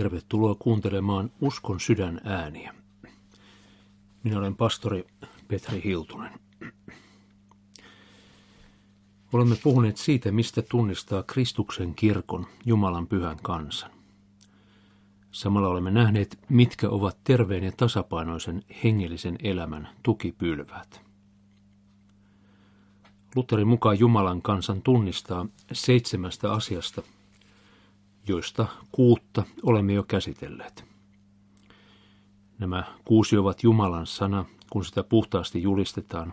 Tervetuloa kuuntelemaan Uskon sydän ääniä. Minä olen pastori Petri Hiltunen. Olemme puhuneet siitä, mistä tunnistaa Kristuksen kirkon Jumalan pyhän kansan. Samalla olemme nähneet, mitkä ovat terveen ja tasapainoisen hengellisen elämän tukipylväät. Lutherin mukaan Jumalan kansan tunnistaa seitsemästä asiasta, joista kuutta olemme jo käsitelleet. Nämä kuusi ovat Jumalan sana, kun sitä puhtaasti julistetaan,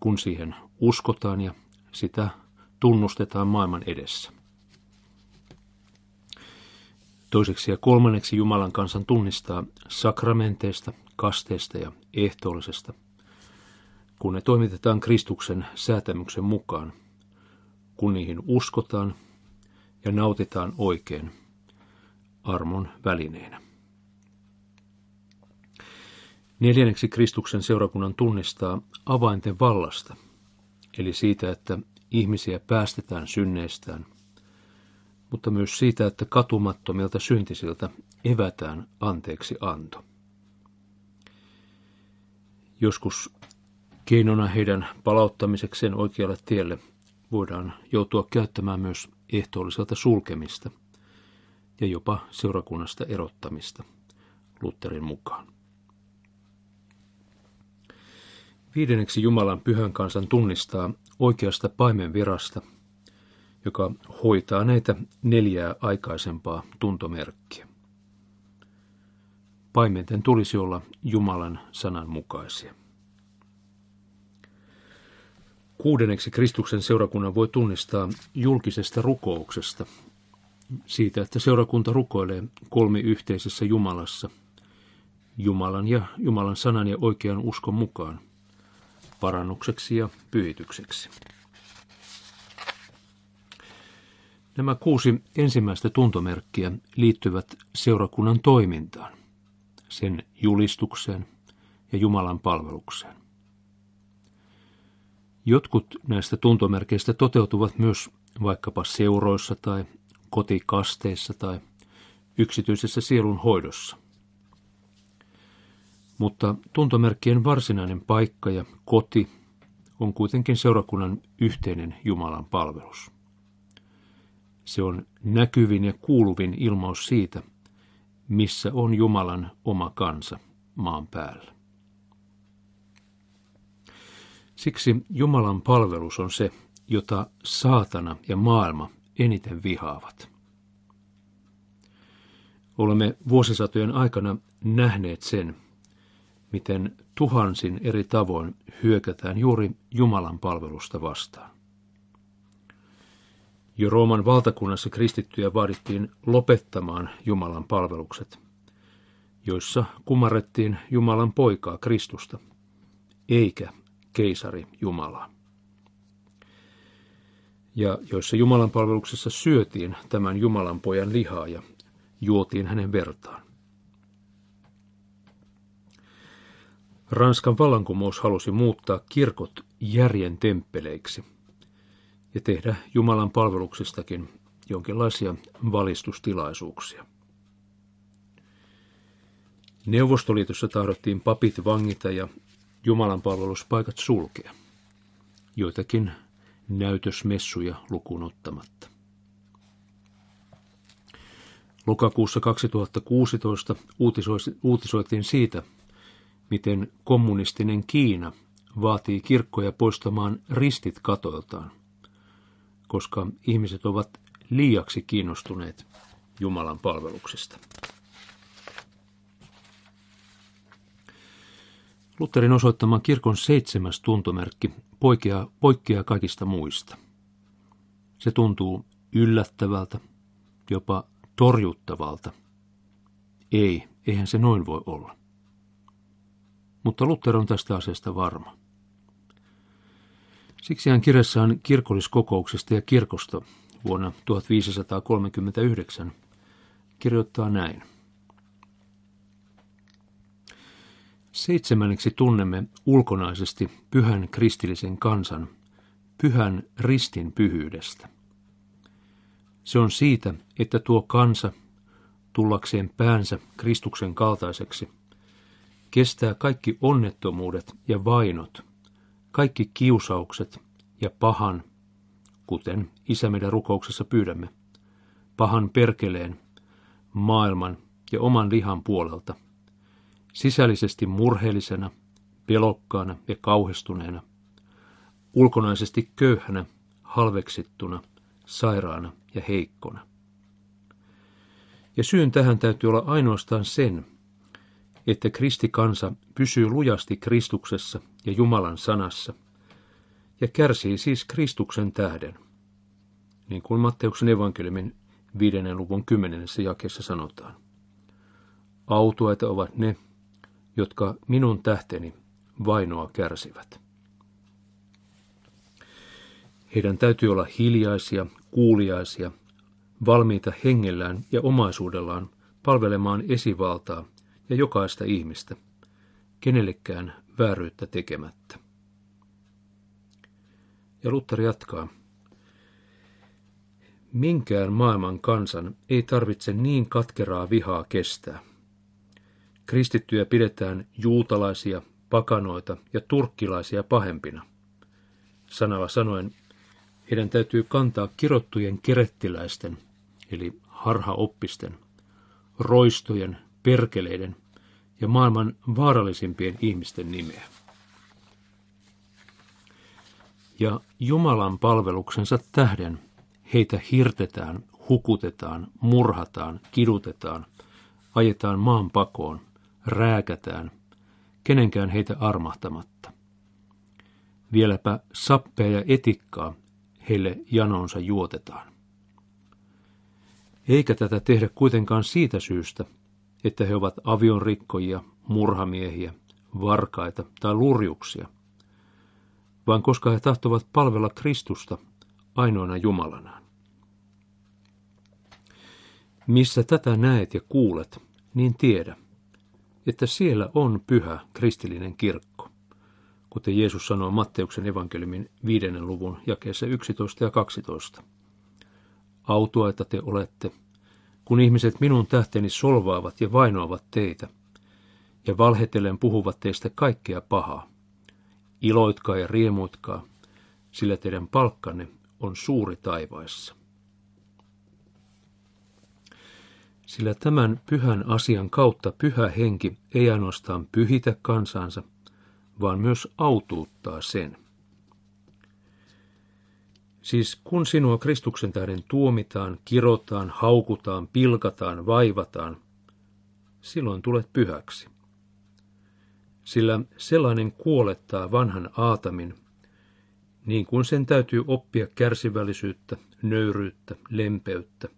kun siihen uskotaan ja sitä tunnustetaan maailman edessä. Toiseksi ja kolmanneksi Jumalan kansan tunnistaa sakramenteista, kasteista ja ehtoollisesta, kun ne toimitetaan Kristuksen säätämyksen mukaan, kun niihin uskotaan ja nautitaan oikein armon välineenä. Neljänneksi Kristuksen seurakunnan tunnistaa avainten vallasta, eli siitä, että ihmisiä päästetään synneistään, mutta myös siitä, että katumattomilta syntisiltä evätään anteeksi anto. Joskus keinona heidän palauttamisekseen oikealle tielle voidaan joutua käyttämään myös ehtoolliselta sulkemista ja jopa seurakunnasta erottamista Lutherin mukaan. Viidenneksi Jumalan pyhän kansan tunnistaa oikeasta paimen virasta, joka hoitaa näitä neljää aikaisempaa tuntomerkkiä. Paimenten tulisi olla Jumalan sanan mukaisia. Kuudenneksi Kristuksen seurakunnan voi tunnistaa julkisesta rukouksesta, siitä, että seurakunta rukoilee kolmi yhteisessä Jumalassa, Jumalan ja Jumalan sanan ja oikean uskon mukaan, parannukseksi ja pyhitykseksi. Nämä kuusi ensimmäistä tuntomerkkiä liittyvät seurakunnan toimintaan, sen julistukseen ja Jumalan palvelukseen. Jotkut näistä tuntomerkeistä toteutuvat myös vaikkapa seuroissa tai kotikasteissa tai yksityisessä sielun hoidossa. Mutta tuntomerkkien varsinainen paikka ja koti on kuitenkin seurakunnan yhteinen Jumalan palvelus. Se on näkyvin ja kuuluvin ilmaus siitä, missä on Jumalan oma kansa maan päällä. Siksi Jumalan palvelus on se, jota saatana ja maailma eniten vihaavat. Olemme vuosisatojen aikana nähneet sen, miten tuhansin eri tavoin hyökätään juuri Jumalan palvelusta vastaan. Jo Rooman valtakunnassa kristittyjä vaadittiin lopettamaan Jumalan palvelukset, joissa kumarrettiin Jumalan poikaa Kristusta, eikä keisari Jumalaa. Ja joissa Jumalan palveluksessa syötiin tämän Jumalan pojan lihaa ja juotiin hänen vertaan. Ranskan vallankumous halusi muuttaa kirkot järjen temppeleiksi ja tehdä Jumalan palveluksistakin jonkinlaisia valistustilaisuuksia. Neuvostoliitossa tahdottiin papit vangita ja Jumalan palveluspaikat sulkea, joitakin näytösmessuja lukuun ottamatta. Lokakuussa 2016 uutisoitiin siitä, miten kommunistinen Kiina vaatii kirkkoja poistamaan ristit katoiltaan, koska ihmiset ovat liiaksi kiinnostuneet Jumalan palveluksesta. Lutherin osoittama kirkon seitsemäs tuntomerkki poikkeaa, poikkeaa kaikista muista. Se tuntuu yllättävältä, jopa torjuttavalta. Ei, eihän se noin voi olla. Mutta Luther on tästä asiasta varma. Siksi hän kirjassaan kirkolliskokouksesta ja kirkosta vuonna 1539 kirjoittaa näin. Seitsemänneksi tunnemme ulkonaisesti pyhän kristillisen kansan, pyhän ristin pyhyydestä. Se on siitä, että tuo kansa, tullakseen päänsä Kristuksen kaltaiseksi, kestää kaikki onnettomuudet ja vainot, kaikki kiusaukset ja pahan, kuten Isä meidän rukouksessa pyydämme, pahan perkeleen, maailman ja oman lihan puolelta, sisällisesti murheellisena, pelokkaana ja kauhistuneena, ulkonaisesti köyhänä, halveksittuna, sairaana ja heikkona. Ja syyn tähän täytyy olla ainoastaan sen, että kristikansa pysyy lujasti Kristuksessa ja Jumalan sanassa ja kärsii siis Kristuksen tähden, niin kuin Matteuksen evankeliumin viidennen luvun kymmenennessä jakeessa sanotaan. Autuaita ovat ne, jotka minun tähteni vainoa kärsivät. Heidän täytyy olla hiljaisia, kuuliaisia, valmiita hengellään ja omaisuudellaan palvelemaan esivaltaa ja jokaista ihmistä, kenellekään vääryyttä tekemättä. Ja Luther jatkaa. Minkään maailman kansan ei tarvitse niin katkeraa vihaa kestää. Kristittyjä pidetään juutalaisia, pakanoita ja turkkilaisia pahempina. Sanalla sanoen, heidän täytyy kantaa kirottujen kerettiläisten, eli harhaoppisten, roistojen, perkeleiden ja maailman vaarallisimpien ihmisten nimeä. Ja Jumalan palveluksensa tähden heitä hirtetään, hukutetaan, murhataan, kidutetaan, ajetaan maan pakoon, rääkätään, kenenkään heitä armahtamatta. Vieläpä sappea ja etikkaa heille janonsa juotetaan. Eikä tätä tehdä kuitenkaan siitä syystä, että he ovat avionrikkojia, murhamiehiä, varkaita tai lurjuksia, vaan koska he tahtovat palvella Kristusta ainoana Jumalanaan. Missä tätä näet ja kuulet, niin tiedä, että siellä on pyhä kristillinen kirkko, kuten Jeesus sanoo Matteuksen evankeliumin viidennen luvun jakeessa 11 ja 12. Autuaita te olette, kun ihmiset minun tähteni solvaavat ja vainoavat teitä, ja valhetellen puhuvat teistä kaikkea pahaa. Iloitkaa ja riemuitkaa, sillä teidän palkkanne on suuri taivaissa. Sillä tämän pyhän asian kautta pyhä henki ei ainoastaan pyhitä kansansa, vaan myös autuuttaa sen. Siis kun sinua Kristuksen tähden tuomitaan, kirotaan, haukutaan, pilkataan, vaivataan, silloin tulet pyhäksi. Sillä sellainen kuolettaa vanhan aatamin, niin kuin sen täytyy oppia kärsivällisyyttä, nöyryyttä, lempeyttä,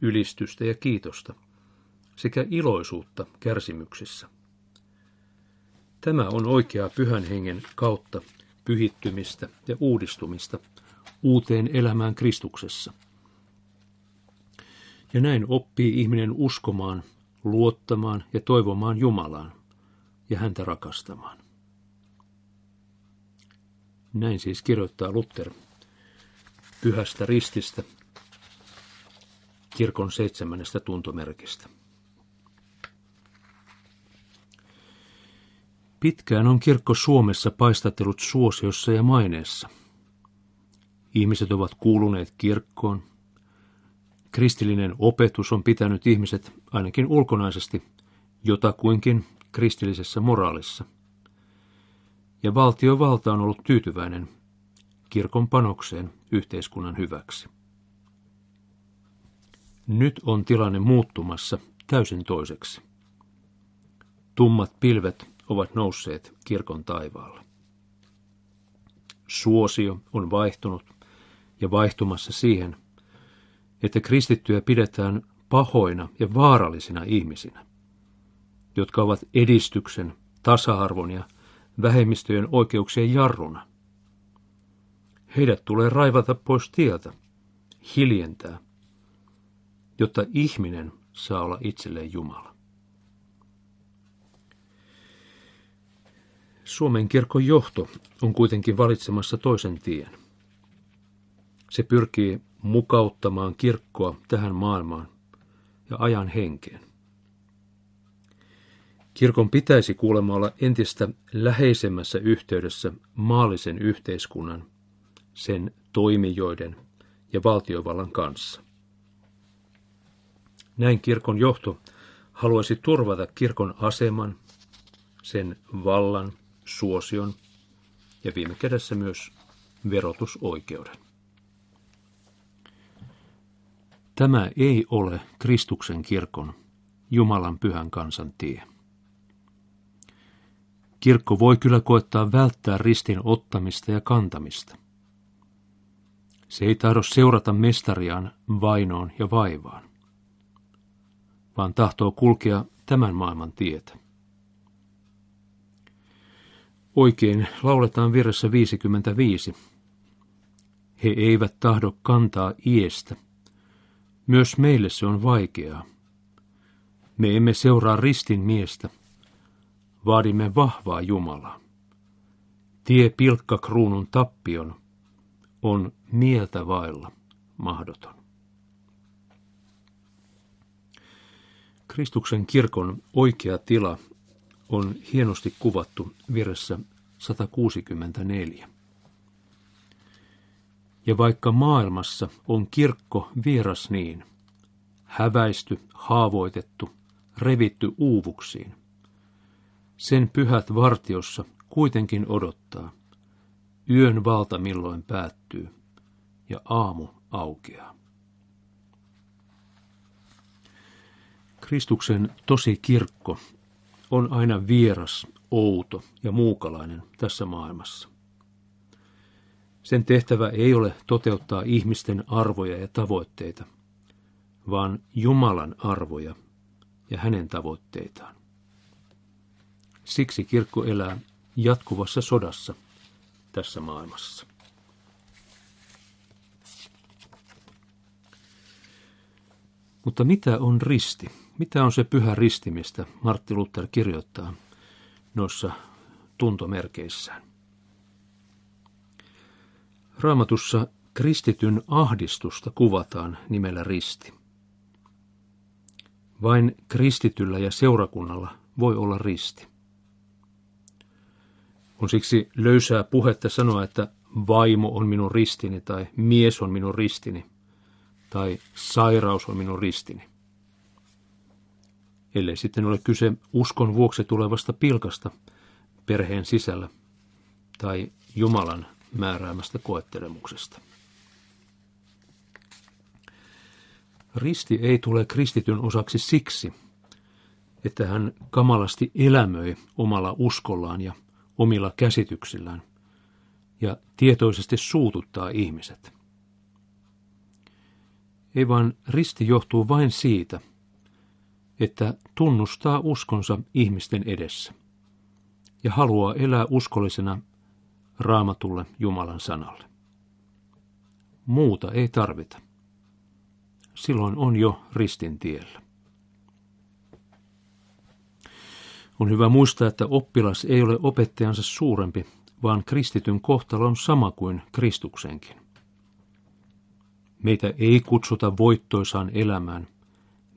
ylistystä ja kiitosta, sekä iloisuutta kärsimyksissä. Tämä on oikeaa pyhän hengen kautta pyhittymistä ja uudistumista uuteen elämään Kristuksessa. Ja näin oppii ihminen uskomaan, luottamaan ja toivomaan Jumalaan ja häntä rakastamaan. Näin siis kirjoittaa Luther pyhästä rististä, kirkon seitsemännestä tuntomerkistä. Pitkään on kirkko Suomessa paistattelut suosiossa ja maineessa. Ihmiset ovat kuuluneet kirkkoon. Kristillinen opetus on pitänyt ihmiset ainakin ulkonaisesti jotakuinkin kristillisessä moraalissa. Ja valtiovalta on ollut tyytyväinen kirkon panokseen yhteiskunnan hyväksi. Nyt on tilanne muuttumassa täysin toiseksi. Tummat pilvet ovat nousseet kirkon taivaalle. Suosio on vaihtunut ja vaihtumassa siihen, että kristittyjä pidetään pahoina ja vaarallisina ihmisinä, jotka ovat edistyksen, tasa-arvon ja vähemmistöjen oikeuksien jarruna. Heidät tulee raivata pois tieltä, hiljentää, jotta ihminen saa olla itselleen Jumala. Suomen kirkon johto on kuitenkin valitsemassa toisen tien. Se pyrkii mukauttamaan kirkkoa tähän maailmaan ja ajan henkeen. Kirkon pitäisi kuulemma olla entistä läheisemmässä yhteydessä maallisen yhteiskunnan, sen toimijoiden ja valtiovallan kanssa. Näin kirkon johto haluaisi turvata kirkon aseman, sen vallan, suosion ja viime kädessä myös verotusoikeuden. Tämä ei ole Kristuksen kirkon, Jumalan pyhän kansan tie. Kirkko voi kyllä koettaa välttää ristin ottamista ja kantamista. Se ei tahdo seurata mestariaan vainoon ja vaivaan, vaan tahtoo kulkea tämän maailman tietä. Oikein lauletaan virressä 55. He eivät tahdo kantaa iestä. Myös meille se on vaikeaa. Me emme seuraa ristin miestä. Vaadimme vahvaa Jumalaa. Tie pilkkakruunun tappion on mieltä vailla mahdoton. Kristuksen kirkon oikea tila on hienosti kuvattu virressä 164. Ja vaikka maailmassa on kirkko vieras niin, häväisty, haavoitettu, revitty uuvuksiin, sen pyhät vartiossa kuitenkin odottaa. Yön valta milloin päättyy ja aamu aukeaa. Kristuksen tosi kirkko on aina vieras, outo ja muukalainen tässä maailmassa. Sen tehtävä ei ole toteuttaa ihmisten arvoja ja tavoitteita, vaan Jumalan arvoja ja hänen tavoitteitaan. Siksi kirkko elää jatkuvassa sodassa tässä maailmassa. Mutta mitä on risti? Mitä on se pyhä risti, mistä Martti Luther kirjoittaa noissa tuntomerkeissään? Raamatussa kristityn ahdistusta kuvataan nimellä risti. Vain kristityllä ja seurakunnalla voi olla risti. On siksi löysää puhetta sanoa, että vaimo on minun ristini tai mies on minun ristini tai sairaus on minun ristini. Ellei sitten ole kyse uskon vuoksi tulevasta pilkasta perheen sisällä tai Jumalan määräämästä koettelemuksesta. Risti ei tule kristityn osaksi siksi, että hän kamalasti elämöi omalla uskollaan ja omilla käsityksillään ja tietoisesti suututtaa ihmiset. Ei vaan risti johtuu vain siitä, että tunnustaa uskonsa ihmisten edessä ja haluaa elää uskollisena raamatulle Jumalan sanalle. Muuta ei tarvita. Silloin on jo ristin tiellä. On hyvä muistaa, että oppilas ei ole opettajansa suurempi, vaan kristityn kohtalo on sama kuin Kristuksenkin. Meitä ei kutsuta voittoisaan elämään,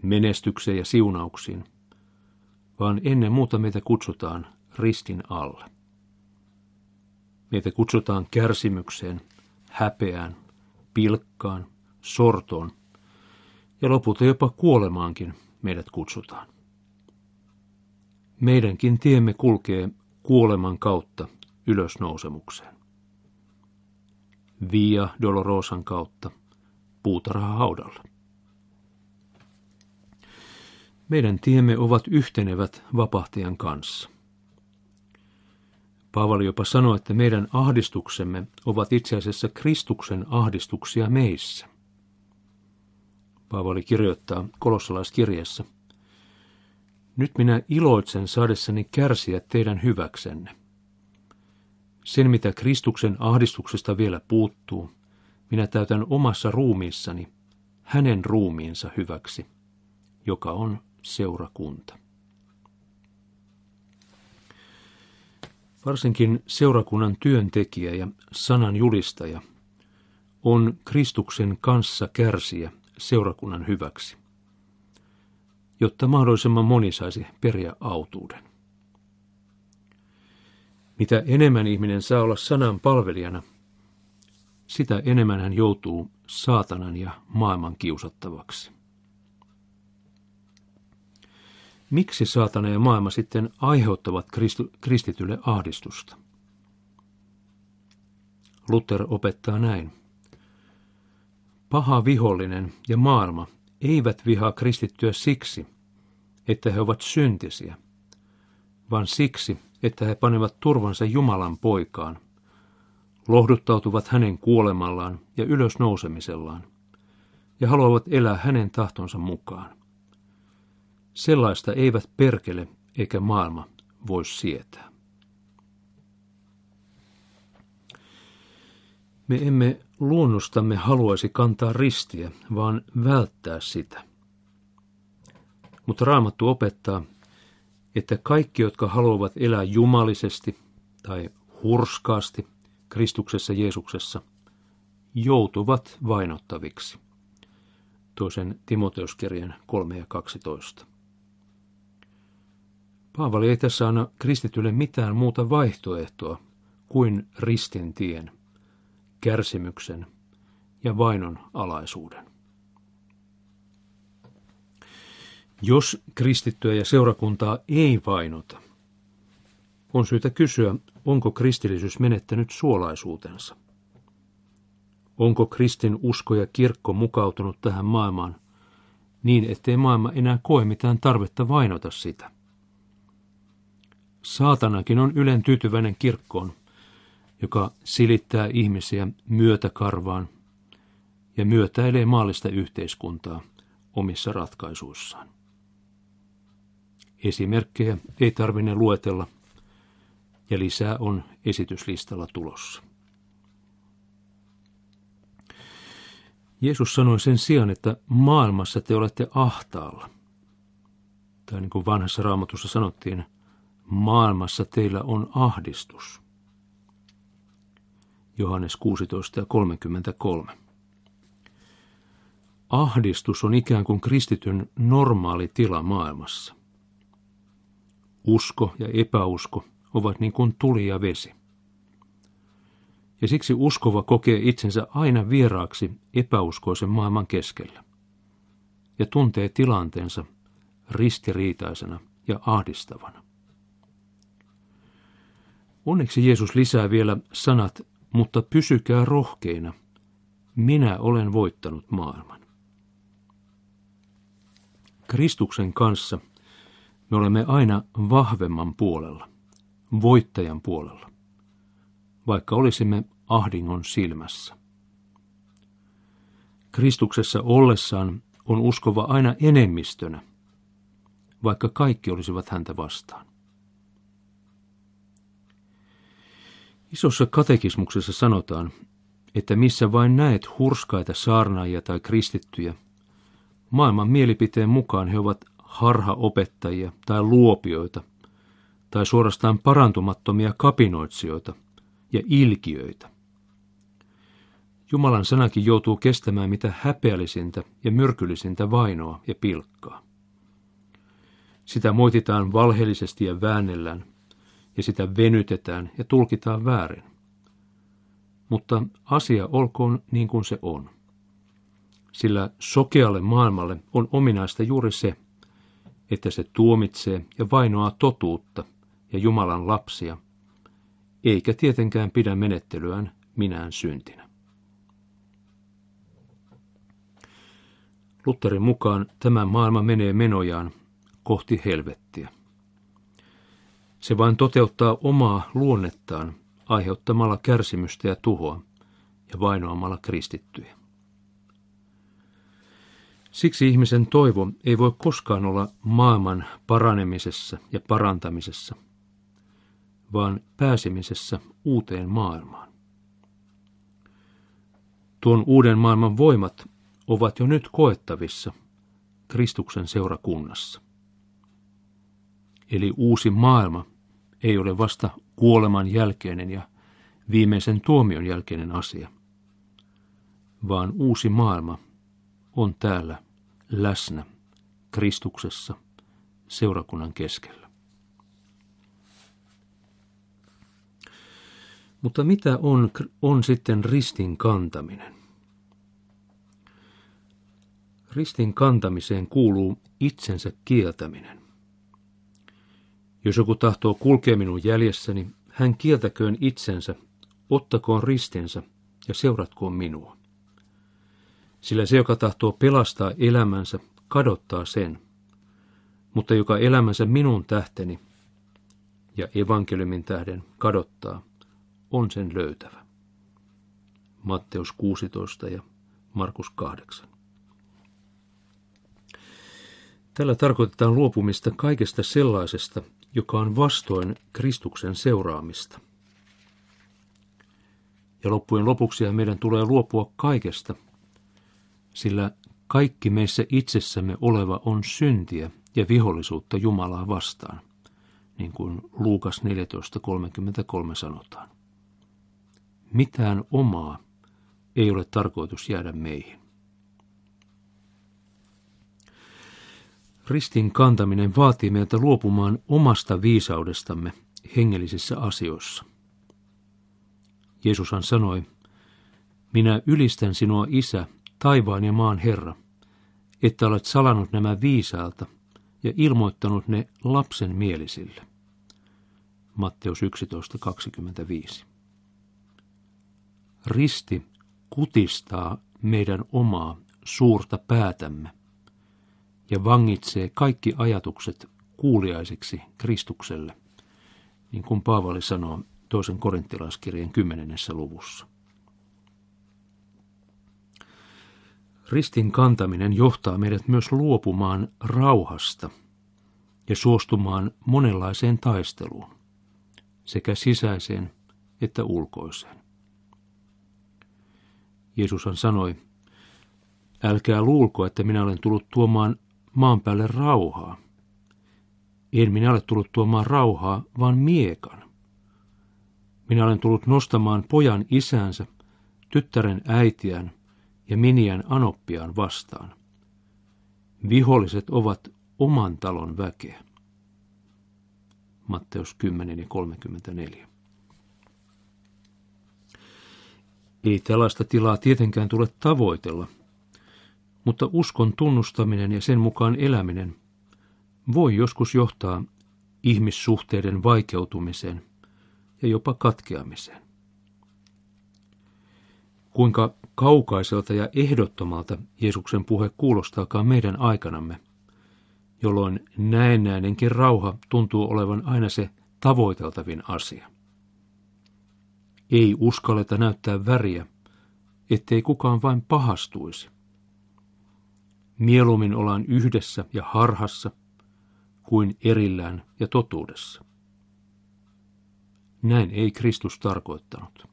menestykseen ja siunauksiin, vaan ennen muuta meitä kutsutaan ristin alle. Meitä kutsutaan kärsimykseen, häpeään, pilkkaan, sortoon ja lopulta jopa kuolemaankin meidät kutsutaan. Meidänkin tiemme kulkee kuoleman kautta ylösnousemukseen. Via Dolorosan kautta puutarha haudalla. Meidän tiemme ovat yhtenevät vapahtajan kanssa. Paavali jopa sanoi, että meidän ahdistuksemme ovat itse asiassa Kristuksen ahdistuksia meissä. Paavali kirjoittaa kolossalaiskirjassa, Nyt minä iloitsen saadessani kärsiä teidän hyväksenne. Sen, mitä Kristuksen ahdistuksesta vielä puuttuu, minä täytän omassa ruumiissani hänen ruumiinsa hyväksi, joka on seurakunta. Varsinkin seurakunnan työntekijä ja sanan julistaja on Kristuksen kanssa kärsiä seurakunnan hyväksi. jotta mahdollisimman moni saisi periä autuuden. Mitä enemmän ihminen saa olla sanan palvelijana, sitä enemmän hän joutuu saatanan ja maailman kiusattavaksi. Miksi saatana ja maailma sitten aiheuttavat kristitylle ahdistusta? Luther opettaa näin. Paha vihollinen ja maailma eivät vihaa kristittyä siksi, että he ovat syntisiä, vaan siksi, että he panevat turvansa Jumalan poikaan, lohduttautuvat hänen kuolemallaan ja ylösnousemisellaan, ja haluavat elää hänen tahtonsa mukaan. Sellaista eivät perkele eikä maailma voi sietää. Me emme luonnostamme haluaisi kantaa ristiä, vaan välttää sitä. Mutta Raamattu opettaa, että kaikki, jotka haluavat elää jumalisesti tai hurskaasti Kristuksessa Jeesuksessa, joutuvat vainottaviksi. Toisen Timoteuskirjan 3 ja 12. Paavali ei tässä anna kristitylle mitään muuta vaihtoehtoa kuin ristin tien, kärsimyksen ja vainon alaisuuden. Jos kristittyä ja seurakuntaa ei vainota, on syytä kysyä, onko kristillisyys menettänyt suolaisuutensa. Onko kristin usko ja kirkko mukautunut tähän maailmaan niin, ettei maailma enää koe mitään tarvetta vainota sitä. Saatanakin on ylen tyytyväinen kirkkoon, joka silittää ihmisiä myötäkarvaan ja myötäilee maallista yhteiskuntaa omissa ratkaisuissaan. Esimerkkejä ei tarvinne luetella, ja lisää on esityslistalla tulossa. Jeesus sanoi sen sijaan, että maailmassa te olette ahtaalla. Tai niin kuin vanhassa raamatussa sanottiin, maailmassa teillä on ahdistus. Johannes 16 ja 33. Ahdistus on ikään kuin kristityn normaali tila maailmassa. Usko ja epäusko ovat niin kuin tuli ja vesi. Ja siksi uskova kokee itsensä aina vieraaksi epäuskoisen maailman keskellä. Ja tuntee tilanteensa ristiriitaisena ja ahdistavana. Onneksi Jeesus lisää vielä sanat, mutta pysykää rohkeina. Minä olen voittanut maailman. Kristuksen kanssa me olemme aina vahvemman puolella, voittajan puolella, vaikka olisimme ahdingon silmässä. Kristuksessa ollessaan on uskova aina enemmistönä, vaikka kaikki olisivat häntä vastaan. Isossa katekismuksessa sanotaan, että missä vain näet hurskaita saarnaajia tai kristittyjä, maailman mielipiteen mukaan he ovat harhaopettajia tai luopioita, tai suorastaan parantumattomia kapinoitsijoita ja ilkiöitä. Jumalan sanakin joutuu kestämään mitä häpeällisintä ja myrkyllisintä vainoa ja pilkkaa. Sitä moititaan valheellisesti ja väännellään, ja sitä venytetään ja tulkitaan väärin. Mutta asia olkoon niin kuin se on. Sillä sokealle maailmalle on ominaista juuri se, että se tuomitsee ja vainoaa totuutta ja Jumalan lapsia, eikä tietenkään pidä menettelyään minään syntinä. Lutherin mukaan tämä maailma menee menojaan kohti helvettiä. Se vain toteuttaa omaa luonnettaan aiheuttamalla kärsimystä ja tuhoa ja vainoamalla kristittyjä. Siksi ihmisen toivo ei voi koskaan olla maailman paranemisessa ja parantamisessa, vaan pääsemisessä uuteen maailmaan. Tuon uuden maailman voimat ovat jo nyt koettavissa Kristuksen seurakunnassa. Eli uusi maailma ei ole vasta kuoleman jälkeinen ja viimeisen tuomion jälkeinen asia, vaan uusi maailma on täällä läsnä Kristuksessa seurakunnan keskellä. Mutta mitä on, on sitten ristin kantaminen? Ristin kantamiseen kuuluu itsensä kieltäminen. Jos joku tahtoo kulkea minun jäljessäni, hän kieltäköön itsensä, ottakoon ristinsä ja seuratkoon minua. Sillä se, joka tahtoo pelastaa elämänsä, kadottaa sen. Mutta joka elämänsä minun tähteni ja evankeliumin tähden kadottaa, on sen löytävä. Matteus 16 ja Markus 8. Tällä tarkoitetaan luopumista kaikesta sellaisesta, joka on vastoin Kristuksen seuraamista. Ja loppujen lopuksi meidän tulee luopua kaikesta, sillä kaikki meissä itsessämme oleva on syntiä ja vihollisuutta Jumalaa vastaan, niin kuin Luukas 14.33 sanotaan. Mitään omaa ei ole tarkoitus jäädä meihin. Ristin kantaminen vaatii meiltä luopumaan omasta viisaudestamme hengellisissä asioissa. Jeesushan sanoi, minä ylistän sinua, Isä, taivaan ja maan Herra, että olet salannut nämä viisaalta ja ilmoittanut ne lapsen mielisille. Matteus 11.25. Risti kutistaa meidän omaa suurta päätämme ja vangitsee kaikki ajatukset kuuliaisiksi Kristukselle, niin kuin Paavali sanoo toisen korinttilaiskirjan kymmenennessä luvussa. Ristin kantaminen johtaa meidät myös luopumaan rauhasta ja suostumaan monenlaiseen taisteluun, sekä sisäiseen että ulkoiseen. Jeesushan sanoi, älkää luulko, että minä olen tullut tuomaan maan päälle rauhaa. En minä ole tullut tuomaan rauhaa, vaan miekan. Minä olen tullut nostamaan pojan isänsä, tyttären äitiään ja miniän anoppiaan vastaan. Viholliset ovat oman talon väkeä. Matteus 10 ja 34. Ei tällaista tilaa tietenkään tule tavoitella – mutta uskon tunnustaminen ja sen mukaan eläminen voi joskus johtaa ihmissuhteiden vaikeutumiseen ja jopa katkeamiseen. Kuinka kaukaiselta ja ehdottomalta Jeesuksen puhe kuulostaakaan meidän aikanamme, jolloin näennäinenkin rauha tuntuu olevan aina se tavoiteltavin asia. Ei uskalleta näyttää väriä, ettei kukaan vain pahastuisi. Mieluummin ollaan yhdessä ja harhassa kuin erillään ja totuudessa. Näin ei Kristus tarkoittanut.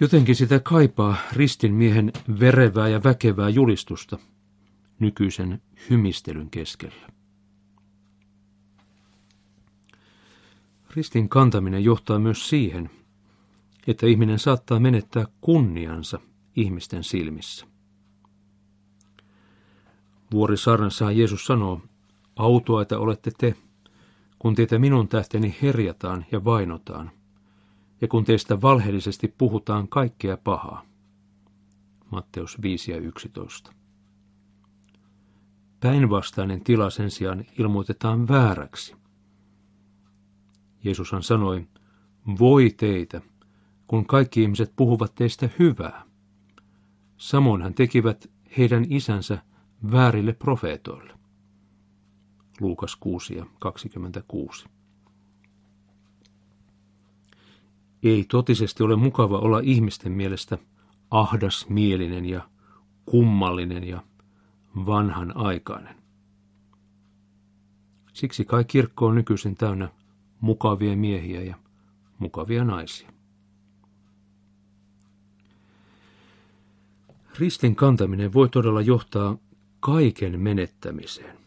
Jotenkin sitä kaipaa ristin miehen verevää ja väkevää julistusta nykyisen hymistelyn keskellä. Ristin kantaminen johtaa myös siihen, että ihminen saattaa menettää kunniansa ihmisten silmissä. Vuorisarnassaan Jeesus sanoo, autoaita olette te, kun teitä minun tähteni herjataan ja vainotaan, ja kun teistä valheellisesti puhutaan kaikkea pahaa. Matteus 5 ja 11. Päinvastainen tila sen sijaan ilmoitetaan vääräksi. Jeesushan sanoi, voi teitä, kun kaikki ihmiset puhuvat teistä hyvää. Samoin hän tekivät heidän isänsä väärille profeetoille. Luukas 6 ja 26. Ei totisesti ole mukava olla ihmisten mielestä ahdasmielinen ja kummallinen ja vanhan aikainen. Siksi kai kirkko on nykyisin täynnä mukavia miehiä ja mukavia naisia. Ristin kantaminen voi todella johtaa kaiken menettämiseen.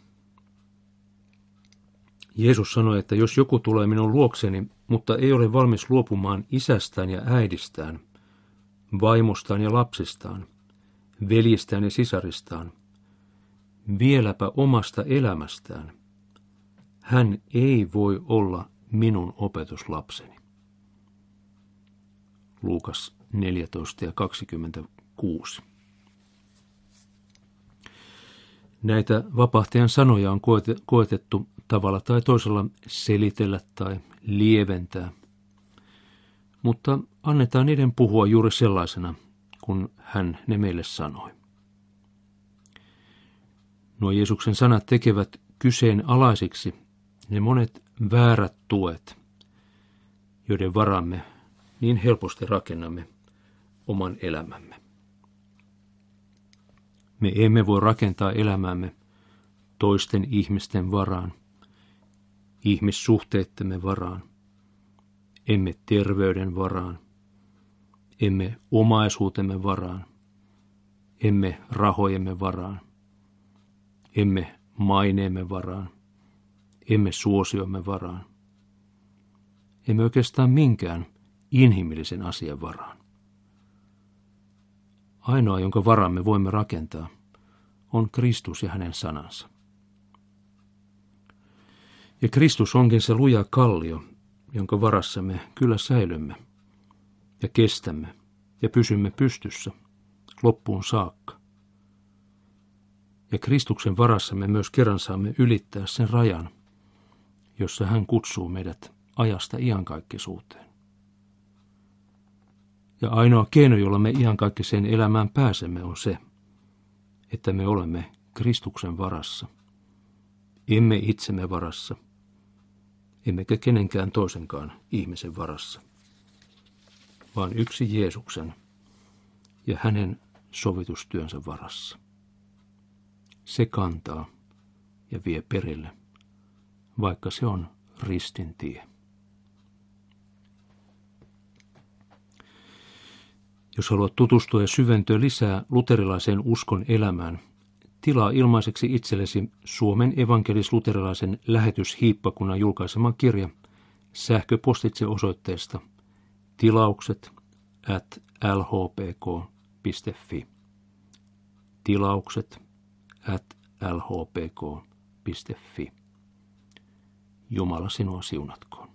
Jeesus sanoi, että jos joku tulee minun luokseni, mutta ei ole valmis luopumaan isästään ja äidistään, vaimostaan ja lapsistaan, veljistään ja sisaristaan, vieläpä omasta elämästään, hän ei voi olla minun opetuslapseni. Luukas 14 ja 26. Näitä vapahtajan sanoja on koetettu tavalla tai toisella selitellä tai lieventää, mutta annetaan niiden puhua juuri sellaisena, kun hän ne meille sanoi. Nuo Jeesuksen sanat tekevät kyseenalaisiksi ne monet väärät tuet, joiden varamme niin helposti rakennamme oman elämämme. Me emme voi rakentaa elämäämme toisten ihmisten varaan, ihmissuhteittemme varaan, emme terveyden varaan, emme omaisuutemme varaan, emme rahojemme varaan, emme maineemme varaan, emme suosiomme varaan, emme oikeastaan minkään inhimillisen asian varaan. Ainoa, jonka varamme voimme rakentaa, on Kristus ja hänen sanansa. Ja Kristus onkin se luja kallio, jonka varassa me kyllä säilymme ja kestämme ja pysymme pystyssä loppuun saakka. Ja Kristuksen varassa me myös kerran saamme ylittää sen rajan, jossa hän kutsuu meidät ajasta iankaikkisuuteen. Ja ainoa keino, jolla me iankaikkiseen elämään pääsemme, on se, että me olemme Kristuksen varassa. Emme itsemme varassa, emmekä kenenkään toisenkaan ihmisen varassa, vaan yksi Jeesuksen ja hänen sovitustyönsä varassa. Se kantaa ja vie perille, vaikka se on ristin tie. Jos haluat tutustua ja syventyä lisää luterilaiseen uskon elämään, tilaa ilmaiseksi itsellesi Suomen evankelis-luterilaisen lähetyshiippakunnan julkaisema kirja sähköpostitse osoitteesta tilaukset at lhpk.fi. Tilaukset at lhpk.fi. Jumala sinua siunatko.